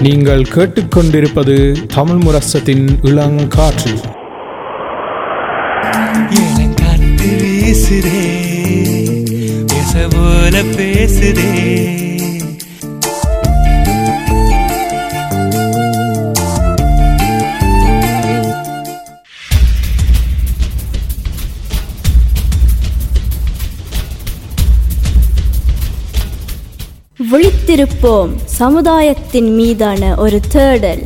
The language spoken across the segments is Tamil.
நீங்கள் கேட்டுக்கொண்டிருப்பது தமிழ் முரசத்தின் இளங்காற்று. இளங்காத்து வீசுதே பேசுதே. வைத்திருப்போம். சமுதாயத்தின் மீதான ஒரு தேடல்.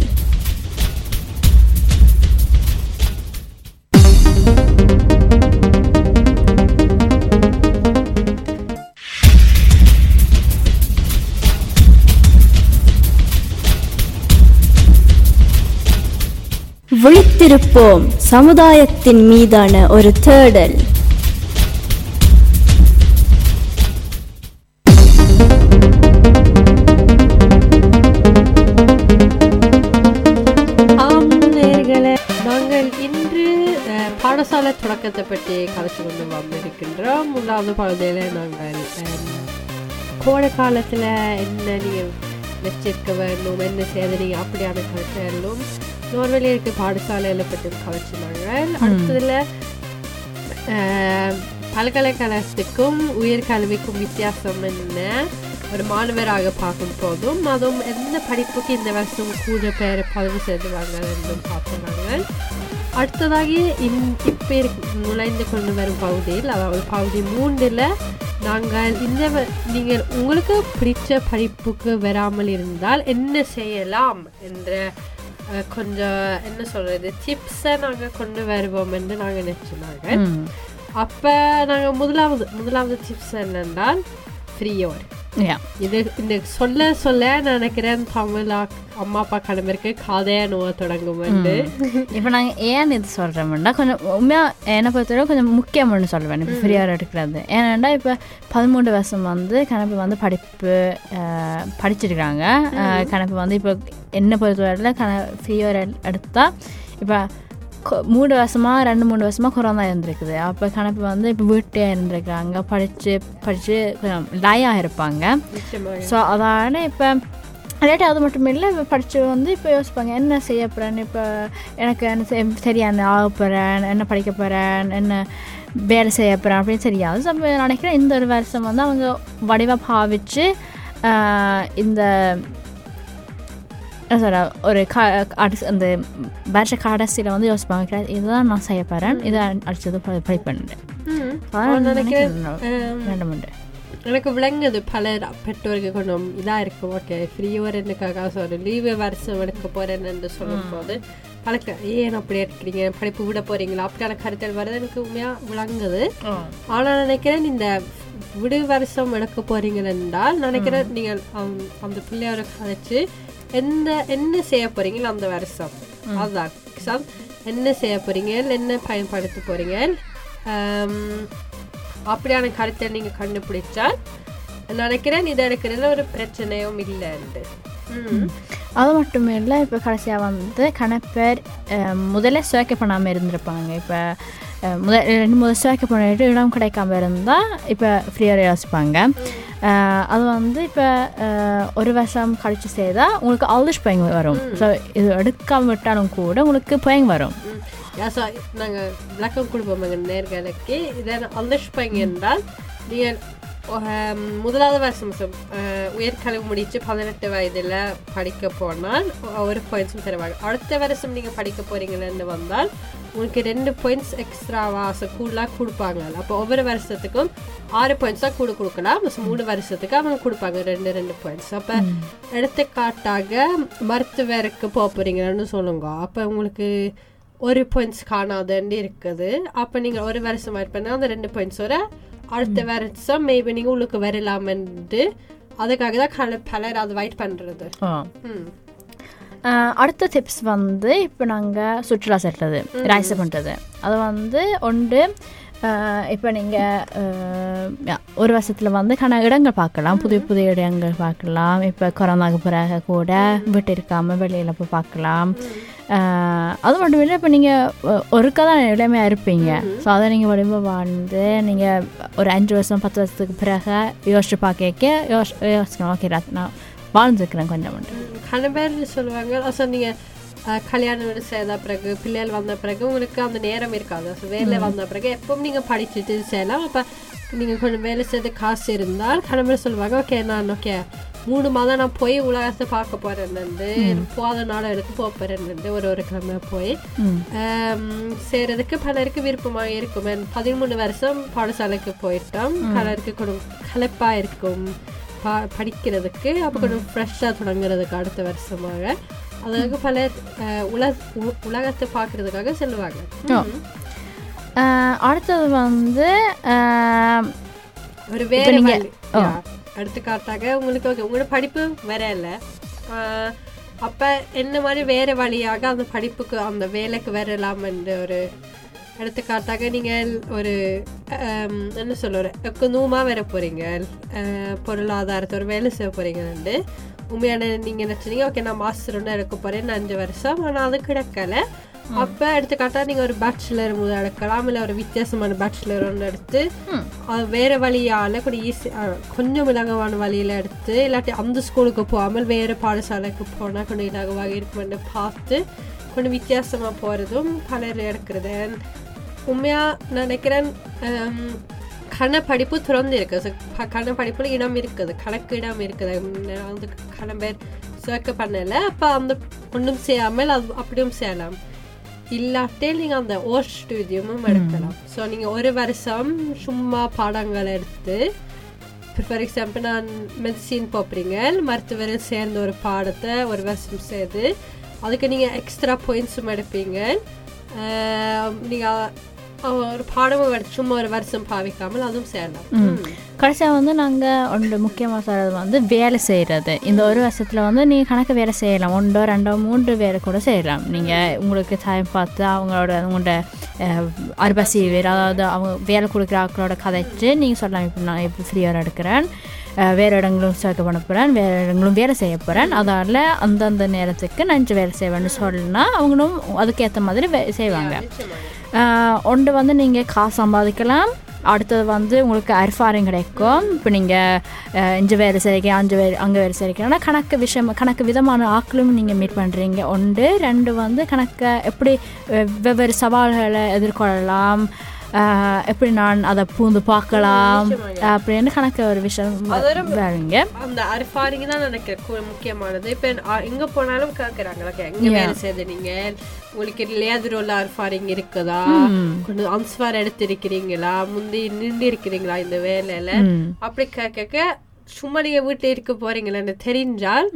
விழித்திருப்போம். சமுதாயத்தின் மீதான ஒரு தேடல். தொடக்கத்தை பற்றி கலைச்சு கொண்டு வந்திருக்கின்றோம் மூன்றாவது பகுதியில் நாங்கள் கோடை காலத்தில் என்ன நீங்கள் வச்சிருக்க வேண்டும் என்ன செய்யறீங்க அப்படியான கருத்துகளும் நோர்வெளியில் இருக்க பாடசாலையில் பற்றி கலைச்சினாங்க அடுத்ததில் அஹ், பல்கலைக்கழகத்துக்கும் உயர்கல்விக்கும் வித்தியாசம் என்ன ஒரு மாணவராக பார்க்கும் போதும் அதுவும் எந்த படிப்புக்கு இந்த வருஷம் கூட பேர் பதிவு செய்துவாங்க என்றும் பார்த்துனாங்க அடுத்ததாக இன் இப்போ நுழைந்து கொண்டு வரும் பகுதியில் அதாவது பகுதி மூன்றில் நாங்கள் இந்த நீங்கள் உங்களுக்கு பிடிச்ச படிப்புக்கு வராமல் இருந்தால் என்ன செய்யலாம் என்ற கொஞ்சம் என்ன சொல்கிறது டிப்ஸை நாங்கள் கொண்டு வருவோம் என்று நாங்கள் நினச்சினாங்க அப்போ நாங்கள் முதலாவது முதலாவது டிப்ஸ் என்னென்றால் ஃப்ரீயோர் Ja. இது இந்த சொல்ல சொல்ல நான் நினைக்கிறேன் தமிழ் அம்மா அப்பா கிளம்பிருக்கு கதையை நோவ தொடங்கும் வந்து இப்போ நாங்கள் ஏன் இது சொல்கிறோம்னா கொஞ்சம் உண்மையாக என்னை பொறுத்தவரை கொஞ்சம் முக்கியம்னு சொல்லுவேன் இப்போ ஃப்ரீயாக எடுக்கிறது ஏன்னா இப்போ பதிமூன்று வருஷம் வந்து கணப்பு வந்து படிப்பு அஹ், கணப்பு வந்து இப்போ என்னை பொறுத்தவரையில் கண ஃப்ரீயாக எடுத்தால் இப்போ மூணு வருஷமாக ரெண்டு மூணு வருஷமாக கொரோனா இருந்திருக்குது. அப்போ கணப்பு வந்து இப்போ வீட்டே இருந்திருக்காங்க படித்து படித்து கொஞ்சம் லாயாக இருப்பாங்க ஸோ அதான இப்போ இல்லாட்டி அது மட்டும் இல்லை இப்போ படித்து வந்து இப்போ யோசிப்பாங்க என்ன செய்ய போகிறேன் இப்போ எனக்கு என்ன தெரியாது ஆக போகிறேன் என்ன படிக்க போகிறேன் என்ன வேலை செய்ய போகிறேன் அப்படின்னு தெரியாது. ஸோ நினைக்கிறேன் இந்த ஒரு வருஷம் வந்து அவங்க வடிவாக பாவிச்சு இந்த என்ன ஒரு க அடிச்சு அந்த வருஷ கடைசியில் வந்து யோசிப்பாங்க இதுதான் நான் செய்ய போகிறேன் இதை ஆம், ரெண்டு மூணு எனக்கு விளங்குது பல பெற்றோருக்கு கொஞ்சம் இதாக இருக்கு ஓகே ஃப்ரீயோர் என்னக்காக சொல்ற லீவு வருஷம் எடுக்க போறேன் என்று சொல்லும் போது பழக்க ஏன் அப்படி எடுக்கிறீங்க? படிப்பு விட போறீங்களா? அப்படியான கருத்தல் வருது எனக்கு உண்மையாக விளங்குது. ஆனால் நினைக்கிறேன் இந்த விடு வருஷம் எடுக்க போறீங்க என்றால் நினைக்கிறேன் நீங்கள் அந்த- அந்த பிள்ளையோட கதைச்சு எந்த என்ன செய்ய போறீங்களோ அந்த வருஷம். அதுதான் exam. என்ன செய்ய போறீங்க? என்ன பயன்படுத்த போறீங்க? அப்படியான கருத்தை நீங்க கண்டுபிடிச்சால் நினைக்கிறேன் இதை எடுக்கிறதுல ஒரு பிரச்சனையும் இல்லைன்ட்டு அது மட்டும் இல்லை இப்போ கடைசியாக வந்து கணப்பேர் முதல்ல சுவைக்க பண்ணாமல் இருந்திருப்பாங்க. இப்போ அஹ், முத ரெண்டு முதல் சுவைக்க பண்ணிட்டு இடம் கிடைக்காம இருந்தால் இப்போ ஃப்ரீயாக யோசிப்பாங்க. அது வந்து இப்போ ஒரு வருஷம் கழிச்சு செய்தால் உங்களுக்கு ஆல்டிஷ் பயங்க வரும் ஸோ இது எடுக்காம விட்டாலும் கூட உங்களுக்கு பயங்க வரும் நாங்கள் விளக்கம் கொடுப்போம் நேர்களுக்கு இதை அந்தஷ்பங்க என்றால் நீங்கள் முதலாவது வருஷம் உயர்கல்வி முடித்து பதினெட்டு வயதில் படிக்க போனால் ஒரு பாயிண்ட்ஸும் தருவாங்க அடுத்த வருஷம் நீங்கள் படிக்க போறீங்கன்னு வந்தால் உங்களுக்கு ரெண்டு பாயிண்ட்ஸ் எக்ஸ்ட்ராவா கூடுதலாக கொடுப்பாங்க அப்போ ஒவ்வொரு வருஷத்துக்கும் ஆறு பாயிண்ட்ஸ் தான் கூட கொடுக்கலாம் மூணு வருஷத்துக்கு அவங்க கொடுப்பாங்க ரெண்டு ரெண்டு பாயிண்ட்ஸ் அப்போ எடுத்துக்காட்டாக மருத்துவருக்கு போக போறீங்கன்னு சொல்லுங்க அப்போ உங்களுக்கு ஒரு பாயிண்ட்ஸ் காணாதுன்னு இருக்குது அப்போ நீங்கள் ஒரு வருஷம் வெயிட் பண்ணால் அந்த ரெண்டு பாயிண்ட்ஸோட அடுத்த வருஷம் மேபி நீங்கள் உங்களுக்கு வரலாமென்று அதுக்காக தான் கல பலர் அது வெயிட் பண்ணுறது அடுத்த டிப்ஸ் வந்து இப்போ நாங்கள் சுற்றுலா செல்றது ரைஸ் பண்ணுறது அது வந்து ஒன்று இப்போ நீங்கள் ஒரு வருஷத்தில் வந்து கன இடங்கள் பார்க்கலாம். புதிய புதிய இடங்கள் பார்க்கலாம். இப்போ கொரோனாக்கு பிறகு கூட வீட்டு இருக்காமல் வெளியில் போய் பார்க்கலாம். அது மட்டும் இல்லை இப்போ நீங்கள் ஒருக்கா தான் இளமையாக இருப்பீங்க. ஸோ அதை நீங்கள் வடிவ வாழ்ந்து நீங்கள் ஒரு அஞ்சு வருஷம் பத்து வருஷத்துக்கு பிறகு யோசிச்சு பார்க்க யோசி யோசிக்கணும். ஓகே நான் வாழ்ந்துருக்கிறேன் கொஞ்சம் மட்டும். கணவர் சொல்லுவாங்க. அசோ நீங்கள் கல்யாணம் செய்த பிறகு பிள்ளைகள் வந்த பிறகு உங்களுக்கு அந்த நேரம் இருக்காது ஸோ வேலை வந்த பிறகு எப்பவும் நீங்கள் படிச்சுட்டு செய்யலாம் அப்போ நீங்கள் கொஞ்சம் வேலை செய்து காசு இருந்தால் கணவர் சொல்லுவாங்க ஓகே நான் ஓகே மூணு மாதம் நான் போய் உலகத்தை பார்க்க போறேன்னு போத நாள் எடுத்து போக போறேன்னு ஒரு ஒரு கிழமை போய் ஆம், செய்யறதுக்கு பலருக்கு விருப்பமாக இருக்கும் பதிமூணு வருஷம் பாடசாலைக்கு போயிட்டோம் பலருக்கு கொஞ்சம் கலப்பா இருக்கும் பா படிக்கிறதுக்கு அப்போ கொஞ்சம் ஃப்ரெஷ்ஷாக தொடங்குறதுக்கு அடுத்த வருஷமாக பலர் அஹ், உலக உலகத்தை பார்க்கறதுக்காக செல்லுவாங்க அடுத்தது வந்து ஒரு வேற எடுத்துக்காட்டாக உங்களுக்கு okay, உங்களோட படிப்பு வேற இல்லை அப்ப என்ன மாதிரி வேற வழியாக அந்த படிப்புக்கு அந்த வேலைக்கு வரலாம் என்ற ஒரு எடுத்துக்காட்டாக நீங்கள் ஒரு என்ன சொல்ல ஒரு எக்கனூமா வர போறீங்க. அஹ், பொருளாதாரத்தை ஒரு வேலை செய்ய போறீங்கன்னு உண்மையான நீங்க நினைச்சீங்க. ஓகே நான் மாஸ்டர் ஒன்று எடுக்க போறேன். அஞ்சு வருஷம். ஆனா அது கிடைக்கல. அப்ப எடுத்துக்காட்டா நீங்க ஒரு பேச்சுலர் முதல் எடுக்கலாம் இல்ல ஒரு வித்தியாசமான பேச்சுலர் ஒன்று எடுத்து வேற வழியால கொஞ்சம் ஈஸி கொஞ்சம் இலகுவான வழியில எடுத்து இல்லாட்டி அந்த ஸ்கூலுக்கு போகாமல் வேற பாடசாலைக்கு போனா கொஞ்சம் இலகுவாக இருக்குமென்னு பார்த்து கொஞ்சம் வித்தியாசமா போறதும் பலர் எடுக்கிறது உண்மையா நான் நினைக்கிறேன் கண படிப்பு திறந்து இருக்கு. So, ப- கண படிப்புல இடம் இருக்குது. கணக்கு இடம் இருக்குது. உம், அந்த கண பேர் சேர்க்க பண்ணல. அப்ப அந்த ஒன்றும் செய்யாமல் அது அப்படியும் செய்யலாம். இல்லாட்டே நீங்க அந்த ஓர் ஸ்டூடியமும் எடுக்கலாம். ஸோ நீங்க ஒரு வருஷம் சும்மா பாடங்கள் எடுத்து ஃபார் எக்ஸாம்பிள் நான் மெடிசின் போப்புறீங்க மருத்துவர் சேர்ந்த ஒரு பாடத்தை ஒரு வருஷம் செய்து அதுக்கு நீங்கள் எக்ஸ்ட்ரா பாயிண்ட்ஸும் எடுப்பீங்க ஆஹ் நீங்க அஹ் ஒரு பாடமும் சும்மா ஒரு வருஷம் பாவிக்காமல் அதுவும் செய்யலாம் ம். கடைசியாக வந்து நாங்கள் ஒன்று முக்கியமாக சொல்கிறது வந்து வேலை செய்கிறது இந்த ஒரு வருஷத்தில் வந்து நீங்கள் கணக்கு வேலை செய்யலாம். ஒன்றோ ரெண்டோ மூன்று வேலை கூட செய்யலாம். நீங்கள் உங்களுக்கு டைம் பார்த்து அவங்களோட உங்களோட வேறு அதாவது அவங்க வேலை கொடுக்குற ஆட்களோட கதைச்சு நீங்கள் சொல்லலாம். இப்போ நான் இப்போ ஃப்ரீயாக எடுக்கிறேன் வேறு இடங்களும் சேர்க்க பண்ண போகிறேன் வேறு இடங்களும் வேலை செய்ய போகிறேன் அதால் அந்தந்த நேரத்துக்கு நஞ்சு வேலை செய்வேன்னு சொன்னா அவங்களும் அதுக்கேற்ற மாதிரி வே செய்வாங்க. ஒன்று வந்து நீங்கள் காசு சம்பாதிக்கலாம். அடுத்தது வந்து உங்களுக்கு அர்ஃபாரம் கிடைக்கும். இப்போ நீங்கள் இஞ்சு வேறு செய்கிறீங்க அஞ்சு வேறு அங்கே வேறு சரிக்கணும்னா கணக்கு விஷயம் கணக்கு விதமான ஆக்களும் நீங்கள் மீட் பண்ணுறீங்க ஒன்று ரெண்டு வந்து கணக்கை எப்படி வெ- வெவ்வேறு சவால்களை எதிர்கொள்ளலாம். எப்படி நான் அதை பூந்து பார்க்கலாம் அப்படின்னு கணக்கு ஒரு விஷயம் வேறுங்க அந்த அரிஃபாரிங்க தான் எனக்கு கு- முக்கியமானது இப்போ எங்க போனாலும் கேட்குறாங்க எங்க வேலை செய்து நீங்க உங்களுக்கு லேதர் உள்ள அரிஃபாரிங் இருக்குதா கொஞ்சம் அன்ஸ்வார் எடுத்திருக்கிறீங்களா முந்தி நின்று இருக்கிறீங்களா இந்த வேலையில அப்படி கேட்க சும்மா நீங்க வீட்டுல இருக்க போறீங்களேன்னு தெரிஞ்சால்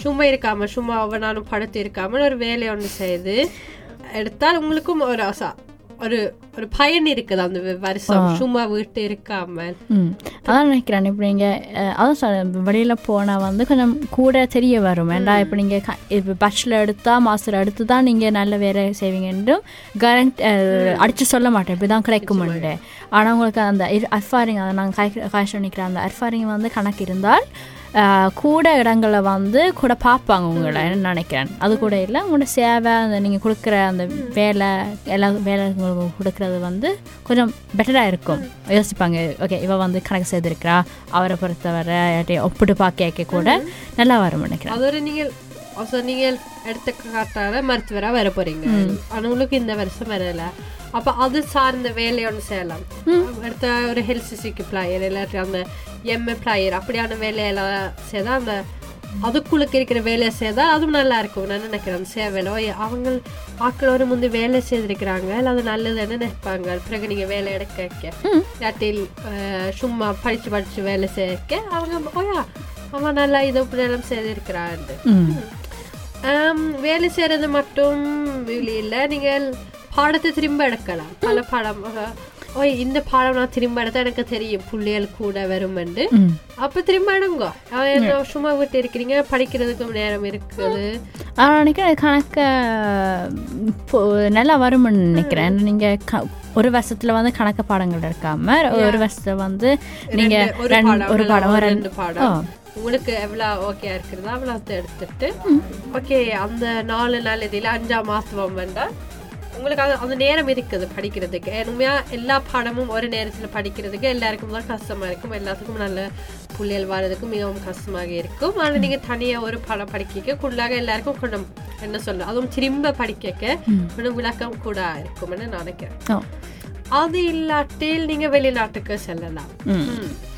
சும்மா இருக்காம சும்மா ஒவ்வொரு நாளும் படுத்து இருக்காம ஒரு வேலையை ஒன்று செய்து எடுத்தால் உங்களுக்கும் ஒரு அசா ஒரு ஒரு பயன் இருக்குது அந்த வருஷம் சும்மா வீட்டு இருக்காமல் ம் அதான் நினைக்கிறேன் இப்போ நீங்கள் அதான் சொல்ல வெளியில் போனால் வந்து கொஞ்சம் கூட தெரிய வரும் ஏன்டா இப்போ நீங்கள் இப்போ பஸ்ஸில் எடுத்தால் மாஸ்டர் எடுத்து தான் நீங்கள் நல்ல வேலை செய்வீங்கன்றும் கரண்ட் அடித்து சொல்ல மாட்டேன் இப்படி தான் கிடைக்குமெண்டு ஆனால் உங்களுக்கு அந்த அர்ஃபாரிங் அதை நாங்கள் கை காய்ச்சி நிற்கிறேன் அந்த அர்ஃபாரிங் வந்து கணக்கு இருந்தால் கூட இடங்களை வந்து கூட பார்ப்பாங்க உங்களை நினைக்கிறேன். அது கூட இல்லை உங்களோட சேவை அந்த நீங்கள் கொடுக்குற அந்த வேலை எல்லா வேலை கொடுக்குறது வந்து கொஞ்சம் பெட்டராக இருக்கும். யோசிப்பாங்க ஓகே இவ வந்து கணக்கு செய்திருக்கிறா அவரை பொறுத்தவரை ஒப்பிட்டு பார்க்க கூட நல்லா வரும் நினைக்கிறேன். நீங்கள் நீங்கள் எடுத்த காட்டால மருத்துவரா வர போறீங்க. ஆனா உங்களுக்கு இந்த வருஷம் வரல. அப்ப அது சார்ந்த வேலையை ஒன்று செய்யலாம். அடுத்த ஒரு ஹெல்த் சிசிக்கு பிளாயர் இல்லாட்டி அந்த எம்ஏ பிளாயர் அப்படியான வேலையெல்லாம் செய்தா அந்த அதுக்குள்ளுக்கு இருக்கிற வேலையை செய்தா அதுவும் நல்லா இருக்கும். நான் நினைக்கிறேன் சேவையில அவங்க ஆக்கள் ஒரு முந்தி வேலை செய்திருக்கிறாங்க அது நல்லதுன்னு நினைப்பாங்க? பிறகு நீங்க வேலை எடுக்க இல்லாட்டில் அஹ், சும்மா படிச்சு படிச்சு வேலை செய்ய அவங்க ஓயா அவன் நல்லா இது இப்படி எல்லாம் செய்திருக்கிறான் வேலை செய்யறது மட்டும் வேலை இல்லை நீங்கள் பாடத்தை திரும்ப எடுக்கலாம் பல பாடம் ஓய் இந்த பாடம் நான் திரும்ப எடுத்தா எனக்கு தெரியும் புள்ளியல் கூட வருமெண்டு ம் அப்ப திரும்ப எடுங்க சும்மா விட்டு இருக்கிறீங்க படிக்கிறதுக்கும் நேரம் இருக்குது ஆனால் நினைக்கிறேன் கணக்க நல்லா வரும்னு நினைக்கிறேன் நீங்கள் ஒரு வருஷத்தில் வந்து கணக்கு பாடங்கள் இருக்காம ஒரு வருஷத்தில் வந்து நீங்கள் ரெண்டு- ஒரு பாடம் ரெண்டு பாடம் உங்களுக்கு எவ்வளவு ஓகே இருக்கிறதோ அவ்வளோ எடுத்துட்டு ஓகே அந்த நாலு நாள் இதில் அஞ்சாம் மாசம் வேண்டாம் உங்களுக்கு அது அந்த நேரம் இருக்குது படிக்கிறதுக்கு. உண்மையா எல்லா பாடமும் ஒரு நேரத்தில் படிக்கிறதுக்கு எல்லாருக்கும் தான் கஷ்டமா இருக்கும். எல்லாத்துக்கும் நல்ல புள்ளியல் வர்றதுக்கு மிகவும் கஷ்டமாக இருக்கும். ஆனால் நீங்கள் தனியாக ஒரு பாடம் படிக்க குள்ளாக எல்லாருக்கும் கொஞ்சம் என்ன சொல்ல அதுவும் திரும்ப படிக்க கொஞ்சம் விளக்கம் கூட இருக்கும்னு நினைக்கிறேன். அது இல்லாட்டில் நீங்க வெளிநாட்டுக்கு செல்லலாம்.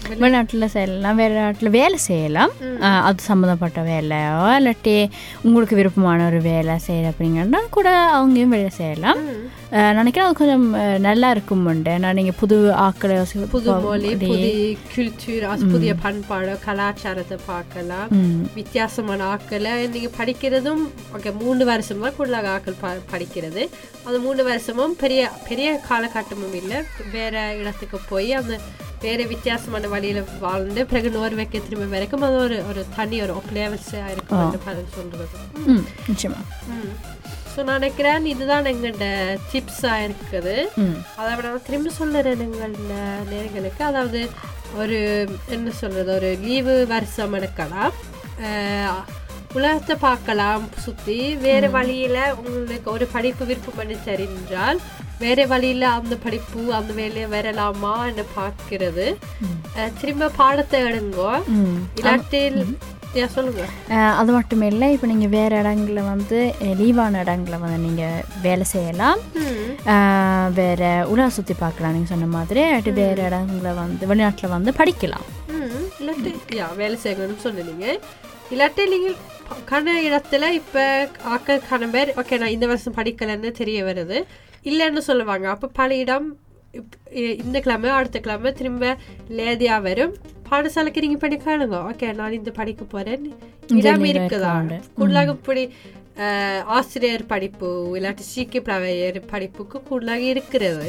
வெளிநாட்டில் செய்யலாம் வேறு நாட்டில் வேலை செய்யலாம். அது சம்மந்தப்பட்ட வேலையோ இல்லாட்டி உங்களுக்கு விருப்பமான ஒரு வேலை செய்கிற அப்படிங்கன்னா கூட அவங்கயும் வேலை செய்யலாம். நினைக்கிறேன் அது கொஞ்சம் நல்லா இருக்கும் உண்டு. நான் நீங்கள் புது ஆக்களை புது மொழி புதிய கல்ச்சர் புதிய பண்பாடு கலாச்சாரத்தை பார்க்கலாம். வித்தியாசமான ஆக்களை நீங்க படிக்கிறதும் ஓகே மூணு வருஷம் தான் கூடுதலாக ஆக்கள் ப- படிக்கிறது. அந்த மூணு வருஷமும் பெரிய பெரிய காலகட்டமும் இல்லை. வேற இடத்துக்கு போய் அந்த வேற வித்தியாசமான வழியில வாழ்ந்து பிறகு நோர்வேக்கு திரும்ப வரைக்கும் அது ஒரு ஒரு தனி ஒரு ஒப்ளேவல்ஸா இருக்கும் சொல்றது ம் நிச்சயமா. ஸோ நான் நினைக்கிறேன் இதுதான் எங்கள்ட டிப்ஸாக இருக்குது அதை விட திரும்ப சொல்லுறேன் எங்கள் நேர்களுக்கு அதாவது ஒரு என்ன சொல்றது ஒரு லீவு வருஷம் எடுக்கலாம். உலகத்தை பார்க்கலாம் சுற்றி வேறு வழியில உங்களுக்கு ஒரு படிப்பு விருப்பம் பண்ணி தெரிஞ்சால் வேறு வழியில அந்த படிப்பு அந்த வேலையை வரலாமா என்று பார்க்கிறது. திரும்ப பாடத்தை எடுங்கோ. இல்லாட்டில் அது மட்டும் இல்லை இப்போ நீங்கள் வேறு இடங்களில் வந்து லீவான இடங்களில் வந்து நீங்கள் வேலை செய்யலாம். வேற உலக சுற்றி பார்க்கலாம் நீங்கள் சொன்ன மாதிரி. இல்லாட்டி வேறு இடங்களில் வந்து வெளிநாட்டில் வந்து படிக்கலாம். இல்லாட்டி வேலை செய்யணும்னு சொன்னீங்க. இல்லாட்டி நீங்கள் கன இடத்துல இப்போ ஆக்கள் பேர் ஓகே நான் இந்த வருஷம் படிக்கலைன்னு தெரிய வருது. இல்லைன்னு சொல்லுவாங்க. அப்போ பல இடம் இப்- இ- இந்த கிழமை அடுத்த கிழமை திரும்ப லேதியா வரும். பாடசாலைக்கு நீங்க பண்ணி கேளுங்க ஓகே நான் இந்த படிக்க போறேன். இடம் இருக்குதா. கூடுதலாக இப்படி ஆசிரியர் படிப்பு இல்லாட்டி சீக்கிய பிரவையர் படிப்புக்கு கூடுதலாக இருக்கிறது.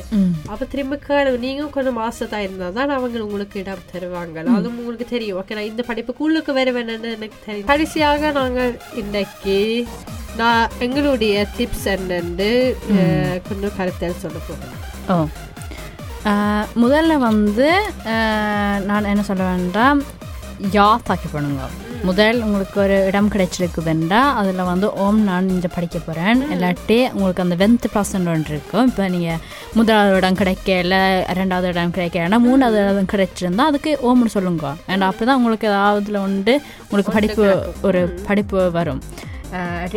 அப்ப திரும்ப கேளு நீங்க கொஞ்சம் மாசத்தா இருந்தா தான் அவங்க உங்களுக்கு இடம் தருவாங்க. அதுவும் உங்களுக்கு தெரியும். ஓகே நான் இந்த படிப்புக்கு உள்ளுக்கு வர வேணும்னு எனக்கு தெரியும். கடைசியாக நாங்கள் இன்னைக்கு நான் எங்களுடைய டிப்ஸ் என்னன்னு அஹ், கொஞ்சம் கருத்தல் சொல்ல போறேன். ஓ. முதல்ல வந்து நான் என்ன சொல்ல வேண்டாம்? யா தாக்கி பண்ணுங்க? முதல் உங்களுக்கு ஒரு இடம் கிடைச்சிருக்குதுண்டா அதில் வந்து ஓம் நான் இங்கே படிக்க போகிறேன் இல்லாட்டி உங்களுக்கு அந்த வெந்த் பர்சன்ட் ஒன்று இருக்கும். இப்போ நீங்கள் முதலாவது இடம் கிடைக்கல ரெண்டாவது இடம் கிடைக்கலன்னா மூணாவது இடம் கிடைச்சிருந்தா அதுக்கு ஓம்னு சொல்லுங்க. ஏன்னா அப்போ தான் உங்களுக்கு ஏதாவதுல வந்து உங்களுக்கு படிப்பு ஒரு படிப்பு வரும்.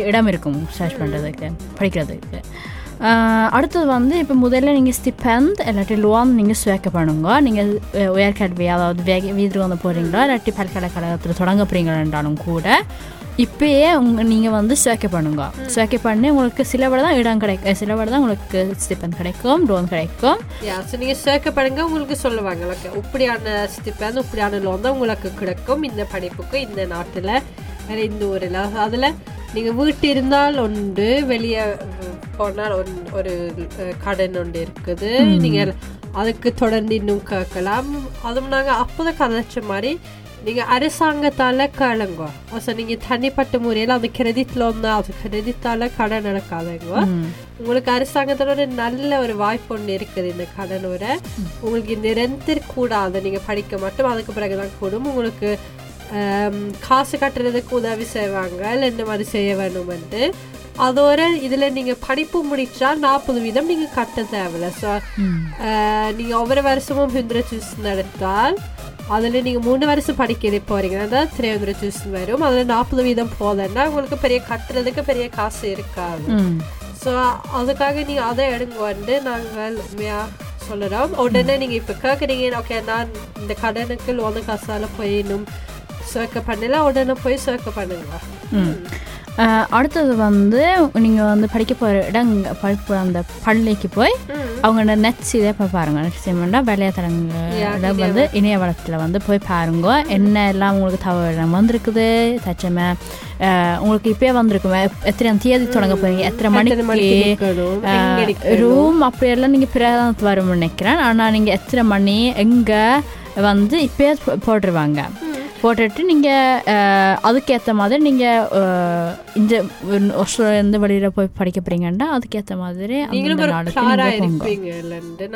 இடம் இருக்கும் சர்ச் பண்ணுறதுக்கு படிக்கிறதுக்கு. அடுத்தது வந்து இப்போ முதல்ல நீங்கள் ஸ்டிபெண்ட் இல்லாட்டி லோன் நீங்கள் சுவேக்க பண்ணுங்க. நீங்கள் உயர்கல்வி அதாவது வேக வந்து போகிறீங்களா இல்லாட்டி பல்கலைக்கழகத்தில் தொடங்க போகிறீங்கன்றாலும் கூட இப்பயே உங்க நீங்கள் வந்து சுவேக்க பண்ணுங்க. சுவேக்க பண்ணி உங்களுக்கு சில விட தான் இடம் கிடைக்கும் சில விட தான் உங்களுக்கு ஸ்டிபெண்ட் கிடைக்கும் லோன் கிடைக்கும். ஸோ நீங்கள் சேர்க்கப்படுங்க உங்களுக்கு சொல்லுவாங்க. ஓகே இப்படியான ஸ்டிப்பேந்து இப்படியான லோன் தான் உங்களுக்கு கிடைக்கும் இந்த படிப்புக்கு இந்த நாட்டில் வேற இந்த ஊரில். அதில் நீங்கள் வீட்டு இருந்தால் ஒன்று வெளியே போனால் ஒரு அஹ், கடன் ஒன்று இருக்குது. நீங்கள் அதுக்கு தொடர்ந்து இன்னும் கேட்கலாம். அதுவும் நாங்கள் அப்போதான் கதைச்ச மாதிரி நீங்கள் அரசாங்கத்தால் கேளுங்க. ஸோ நீங்கள் தனிப்பட்ட முறையில் அந்த கிரெடிட் லோன் தான். அது கிரெடிட்டால் கடன் நடக்காதுங்க. உங்களுக்கு அரசாங்கத்தோட ஒரு நல்ல ஒரு வாய்ப்பு ஒன்று இருக்குது இந்த கடனோட உங்களுக்கு நிரந்தர கூடாது. நீங்கள் படிக்க மட்டும் அதுக்கு பிறகுதான் கூடும். உங்களுக்கு காசு கட்டுறதுக்கு உதவி செய்வாங்க. இல்லை இந்த மாதிரி செய்ய வேணுமென்ட்டு. அதோட இதில் நீங்கள் படிப்பு முடிச்சா நாற்பது வீதம் நீங்கள் கட்ட தேவையில்ல. ஸோ நீங்கள் ஒவ்வொரு வருஷமும் ஹிந்திர சூஸ் நடத்தால் அதில் நீங்கள் மூணு வருஷம் படிக்க போறீங்கன்னா த்ரீ ஹண்ட்ரட் சூஸ் வரும். அதில் நாற்பது வீதம் போதன்னா உங்களுக்கு பெரிய கட்டுறதுக்கு பெரிய காசு இருக்காது. ஸோ அதுக்காக நீங்கள் அதை எடுங்க வந்து நாங்கள் உண்மையாக சொல்லுறோம். உடனே நீங்கள் இப்போ கேட்குறீங்க ஓகே நான் இந்த கடனுக்கு லோனு காசால போய் இன்னும் சேர்க்க பண்ணல. உடனே போய் சேர்க்க பண்ணுங்க. அடுத்தது வந்து நீங்கள் வந்து படிக்க போகிற இடம் படிப்பு அந்த பள்ளிக்கு போய் அவங்க நெட் இதை போய் பாருங்க. நெட் சிமெண்டா வலைத்தளங்கள வந்து இணையவளத்தில் வந்து போய் பாருங்க. என்ன எல்லாம் உங்களுக்கு தகவல் வந்திருக்குது? தச்சமே உங்களுக்கு இப்பயே வந்திருக்குமே? எத்தனை தேதி தொடங்க போறீங்க? எத்தனை மணிக்கு. ரூம் அப்படியெல்லாம் நீங்கள் பிரதானத்து வரும்னு நினைக்கிறேன். ஆனால் நீங்கள் எத்தனை மணி எங்கே வந்து இப்பயே போட்டுருவாங்க. போட்டுட்டு நீங்கள் அதுக்கேற்ற மாதிரி நீங்கள் இந்த ஆஸ்திரேலியா வெளியில் போய் படிக்க போறீங்கன்னா அதுக்கேற்ற மாதிரி நீங்களும்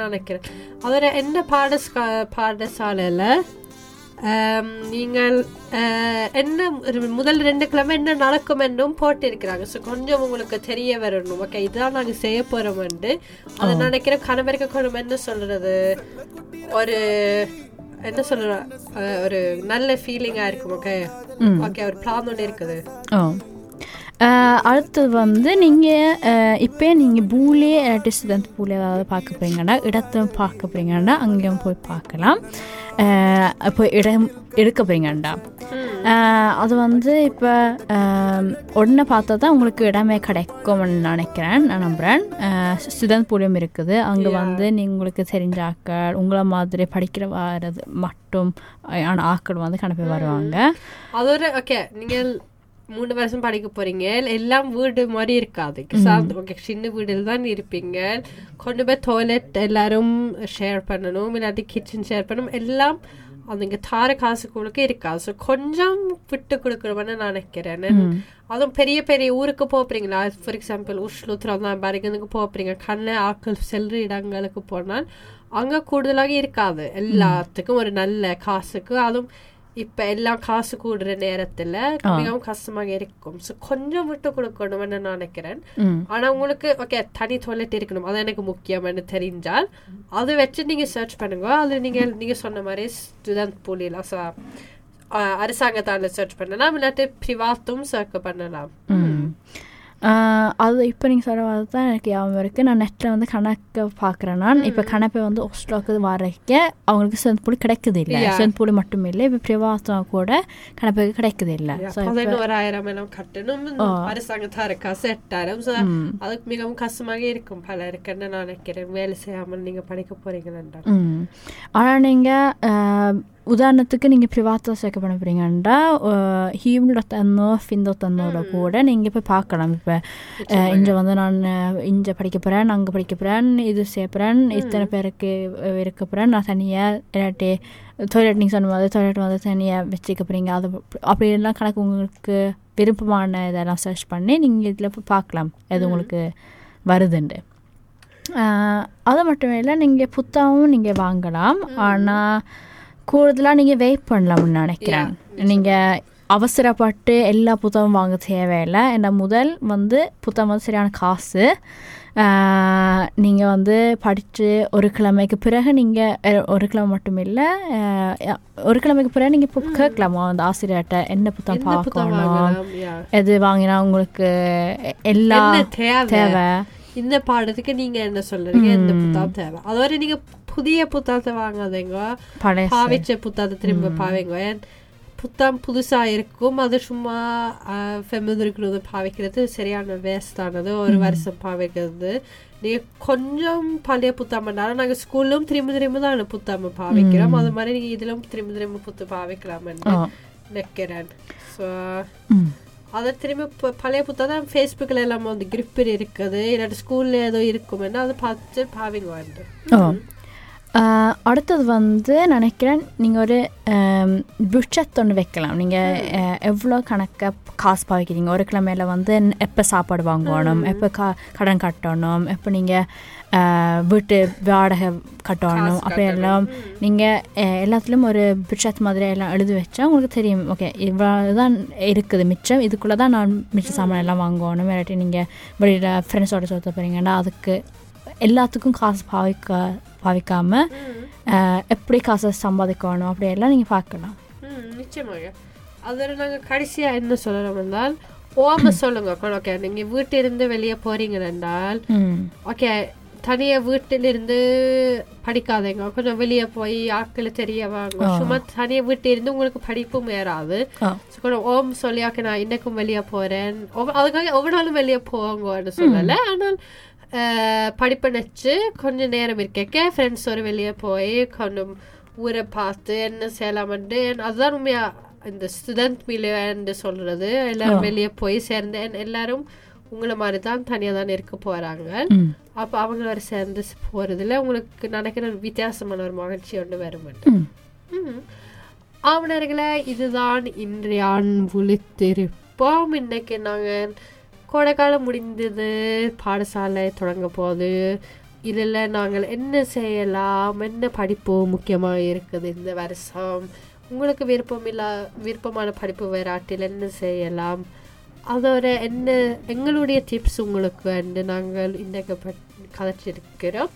நினைக்கிறேன். அதோட என்ன பாடஸ் பாடசாலையில் நீங்கள் என்ன முதல் ரெண்டு கிழமை என்ன நடக்கும் என்றும் போட்டிருக்கிறாங்க. ஸோ கொஞ்சம் உங்களுக்கு தெரிய வரணும். ஓகே இதான் நாங்கள் செய்ய போகிறோம்ண்டு அதை நினைக்கிற கணவருக்கு கொஞ்சம் என்ன சொல்றது ஒரு என்ன சொல்ற ஒரு நல்ல ஃபீலிங்காக இருக்கும் ஓகே ஓகே ஒரு பிளான் ஒன்று இருக்குது. அடுத்தது வந்து நீங்கள் இப்போ நீங்கள் பூலே ஸ்டூடெண்ட் பூலே ஏதாவது பார்க்க போறீங்கன்னா இடத்த பார்க்க போறீங்கன்னா அங்கேயும் போய் பார்க்கலாம். இப்போ இடம் எடுக்க போறீங்கண்டா அது வந்து இப்போ உடனே பார்த்தா தான் உங்களுக்கு இடமே கிடைக்கும்னு நினைக்கிறேன் நான் நம்புகிறேன் பூலியம் இருக்குது. அங்கே வந்து உங்களுக்கு தெரிஞ்ச ஆக்கள் உங்களை மாதிரி படிக்கிற வரது மட்டும் ஆன ஆக்கள் வந்து கணக்கு வருவாங்க. அதோட ஓகே நீங்கள் மூணு வருஷம் படிக்க போறீங்க. எல்லாம் வீடு மாதிரி இருக்காது. ஓகே சின்ன வீடுல தான் இருப்பீங்க. கொண்டு போய் டாய்லெட் எல்லாரும் ஷேர் பண்ணணும். இல்லாட்டி கிச்சன் ஷேர் பண்ணணும். எல்லாம் அது இங்க தார காசு கொடுக்க இருக்காது. ஸோ கொஞ்சம் விட்டு கொடுக்கணும்னு நான் நினைக்கிறேன். அதுவும் பெரிய பெரிய ஊருக்கு போறீங்களா? ஃபார் எக்ஸாம்பிள் உஷ்லு திரந்தாம்பரிகனுக்கு போறீங்க. கண்ணை ஆக்கள் செல்ற இடங்களுக்கு போனால் அங்க கூடுதலாக இருக்காது. எல்லாத்துக்கும் ஒரு நல்ல காசுக்கு. அதுவும் இப்ப எல்லாம் காசு கூடுற நேரத்துல மிகவும் கஷ்டமாக இருக்கும். ஸோ கொஞ்சம் விட்டு கொடுக்கணும்னு நான் நினைக்கிறேன். ஆனா உங்களுக்கு ஓகே தனி டாய்லெட் இருக்கணும். அது எனக்கு முக்கியம்னு தெரிஞ்சால் அதை வச்சு நீங்க சர்ச் பண்ணுங்க. அது நீங்க நீங்க சொன்ன மாதிரி ஸ்டூடெண்ட் பூலிலாம் ஸோ அரசாங்கத்தால சர்ச் பண்ணலாம். இல்லாட்டி பிரிவாத்தும் சர்ச் பண்ணலாம். ம். ஆஹ் அது இப்போ நீங்கள் சொல்கிறது தான் எனக்கு ஞாபகம் இருக்குது நான் நெட்டில் வந்து கணக்கை பார்க்குறேன் நான். இப்போ கணப்பை வந்து ஒஸ்லோக்கு வரைக்க அவங்களுக்கு செந்தப்பூலி கிடைக்குது இல்லை Yeah. செந்தப்பூலி மட்டும் இல்லை இப்போ பிரிவாத்தம் கூட கணப்புக்கு கிடைக்குது இல்லை பதினோராயிரம் எல்லாம் கட்டணும். அரசாங்கத்தார காசு எட்டாயிரம் ஸோ அதுக்கு மிகவும் கஷ்டமாக இருக்கும். பலருக்குன்னு நான் நினைக்கிறேன். வேலை செய்யாமல் நீங்க படிக்க போறீங்களா ம். ஆனால் நீங்கள் உதாரணத்துக்கு நீங்கள் ப்ரிவாத்தாக சேர்க்க பண்ண போகிறீங்கன்னா ஹீம் டாட் என்னோ ஃபின் டாட் என்னோட கூட நீங்கள் போய் பார்க்கலாம் இப்போ இங்கே வந்து நான் இங்கே படிக்க போகிறேன் அங்கே படிக்க போகிறேன் இது சேர்ப்புறேன் இத்தனை பேருக்கு இருக்க போகிறேன் நான் தனியாக இல்லாட்டி டாய்லெட் நீங்கள் சொன்ன மாதிரி டாய்லெட் வந்து தனியாக வச்சுக்க போகிறீங்க அது அப்படி எல்லாம் கணக்கு உங்களுக்கு விருப்பமான இதெல்லாம் சர்ச் பண்ணி நீங்கள் இதில் போய் பார்க்கலாம் எது உங்களுக்கு வருதுண்டு அது மட்டும் இல்லை நீங்கள் புத்தகமும் நீங்கள் வாங்கலாம் ஆனால் கூடுதலாக நீங்கள் வெயிட் பண்ணலாம்னு நினைக்கிறேன். நீங்கள் அவசரப்பட்டு எல்லா புத்தகமும் வாங்க தேவையில்லை. ஏன்னா முதல் வந்து புத்தகம் வந்து சரியான காசு. நீங்கள் வந்து படித்து ஒரு கிழமைக்கு பிறகு நீங்கள் ஒரு கிழமை மட்டும் இல்லை ஒரு கிழமைக்கு பிறகு நீங்கள் இப்போ கேட்கலாமா? அந்த ஆசிரியர்கிட்ட என்ன புத்தகம் என்ன பார்க்கணும். எது வாங்கினா உங்களுக்கு எல்லா என்ன தேவை. இந்த பாடத்துக்கு நீங்க என்ன சொல்றீங்க? இந்த புத்தகம் தேவை அதோட நீங்க புதிய புத்தகத்தை வாங்காதீங்க. பாவிச்ச புத்தகத்தை திரும்ப பாவீங்க. ஏன்? புத்தகம் புதுசா இருக்கும். அது சும்மா ஃபெமிலிருக்கிறது பாவிக்கிறது சரியான வேஸ்டானது ஒரு வருஷம் பாவிக்கிறது. நீங்க கொஞ்சம் பழைய புத்தகம் பண்ணாலும் நாங்க ஸ்கூல்லும் திரும்ப திரும்ப தான் புத்தகம் பாவிக்கிறோம். அது மாதிரி நீங்க இதிலும் திரும்ப திரும்ப புத்தகம் பாவிக்கலாம்னு. நினைக்கிறேன். ஸோ. அதை திரும்ப ப- பழைய புத்தகம் ஃபேஸ்புக்கில் எல்லாம் வந்து கிரிப் இருக்குது. இல்லாட்டி ஸ்கூலில் ஏதோ இருக்குமென்னா அதை பார்த்து பாவிங்க வந்து அடுத்தது வந்து நினைக்கிறேன் நீங்கள் ஒரு புட்ஜெட் ஒன்று வைக்கலாம். நீங்கள் எவ்வளோ கணக்க காசு பாவிக்கிறீங்க? ஒரு கிழமையில வந்து எப்போ சாப்பாடு வாங்கணும்? எப்போ கா கடன் கட்டணும்? எப்போ நீங்கள் வீட்டு வாடகை கட்டணும்? அப்படி எல்லாம் நீங்கள் எல்லாத்துலேயும் ஒரு புட்ஜெட் மாதிரி எல்லாம் எழுதி வச்சா உங்களுக்கு தெரியும். ஓகே இவ்வளோ தான் இருக்குது மிச்சம். இதுக்குள்ளே தான் நான் மிச்ச சாமான் எல்லாம் வாங்கணும். இல்லாட்டி நீங்கள் வெளியில் ஃப்ரெண்ட்ஸோட சொல்ல போகிறீங்கன்னா அதுக்கு எல்லாத்துக்கும் காசு பாவிக்க பாவிக்காம அஹ், எப்படி காசை சம்பாதிக்கணும் அப்படியெல்லாம் நீங்கள் பார்க்கலாம். நிச்சயமாக அதில் நாங்கள் கடைசியாக என்ன சொல்லணும் என்றால் ஓம சொல்லுங்க. ஓகே நீங்கள் வீட்டிலிருந்து வெளியே போறீங்க என்றால் ஓகே தனியாக வீட்டிலிருந்து படிக்காதீங்க. கொஞ்சம் வெளியே போய் ஆட்களை தெரிய வாங்க. சும்மா தனியாக வீட்டிலிருந்து உங்களுக்கு படிப்பும் ஏறாது. கொஞ்சம் ஓம் சொல்லி நான் இன்னைக்கும் வெளியே போகிறேன் அதுக்காக ஒவ்வொரு நாளும் வெளியே போவாங்கன்னு சொல்லலை. ஆனால் படிப்பை நினச்சி கொஞ்சம் நேரம் இருக்கேக்க ஃப்ரெண்ட்ஸோட வெளியே போய் கொஞ்சம் ஊரை பார்த்து என்ன செய்யலாமன்ட்டு அதுதான் உண்மையா இந்த ஸ்டூடெண்ட் மில்லியன்னு சொல்றது எல்லாரும் வெளியே போய் சேர்ந்து எல்லாரும் உங்களை மாதிரி தான் தனியாக தான் இருக்க போகிறாங்க அப்போ அவங்களோட சேர்ந்து போகிறதுல உங்களுக்கு நினைக்கிற ஒரு வித்தியாசமான ஒரு மகிழ்ச்சி ஒன்று வரும் ஆவணர்களே இதுதான் இன்றைய விழித்திருப்போம் இன்னைக்கு நாங்கள் கோடைக்காலம் முடிந்தது பாடசாலை தொடங்க போகுது. இதில் நாங்கள் என்ன செய்யலாம் என்ன படிப்பு முக்கியமாக இருக்குது இந்த வருஷம்? உங்களுக்கு விருப்பம் இல்லா விருப்பமான படிப்பு வராட்டில் என்ன செய்யலாம்? அதோட என்ன எங்களுடைய டிப்ஸ் உங்களுக்கு வந்து நாங்கள் இன்றைக்கு கதைச்சிருக்கிறோம்.